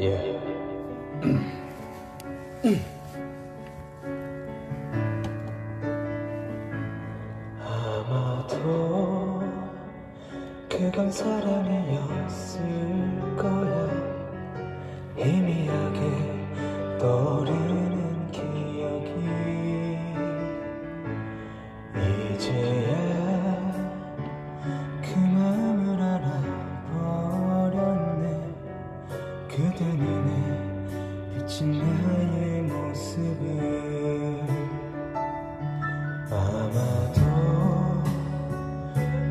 예. 아마도 그건 사랑이었을 거야 희미하게 떠오르는 기억이 이제야 지친 나의 모습은 아마도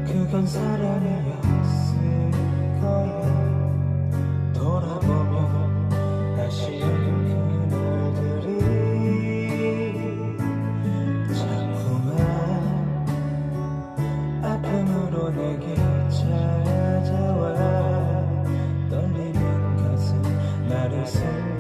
그건 사랑이었을 거야 돌아보면 다시 그 날들이 자꾸만 아픔으로 내게 찾아와 떨리는 가슴 나를 생각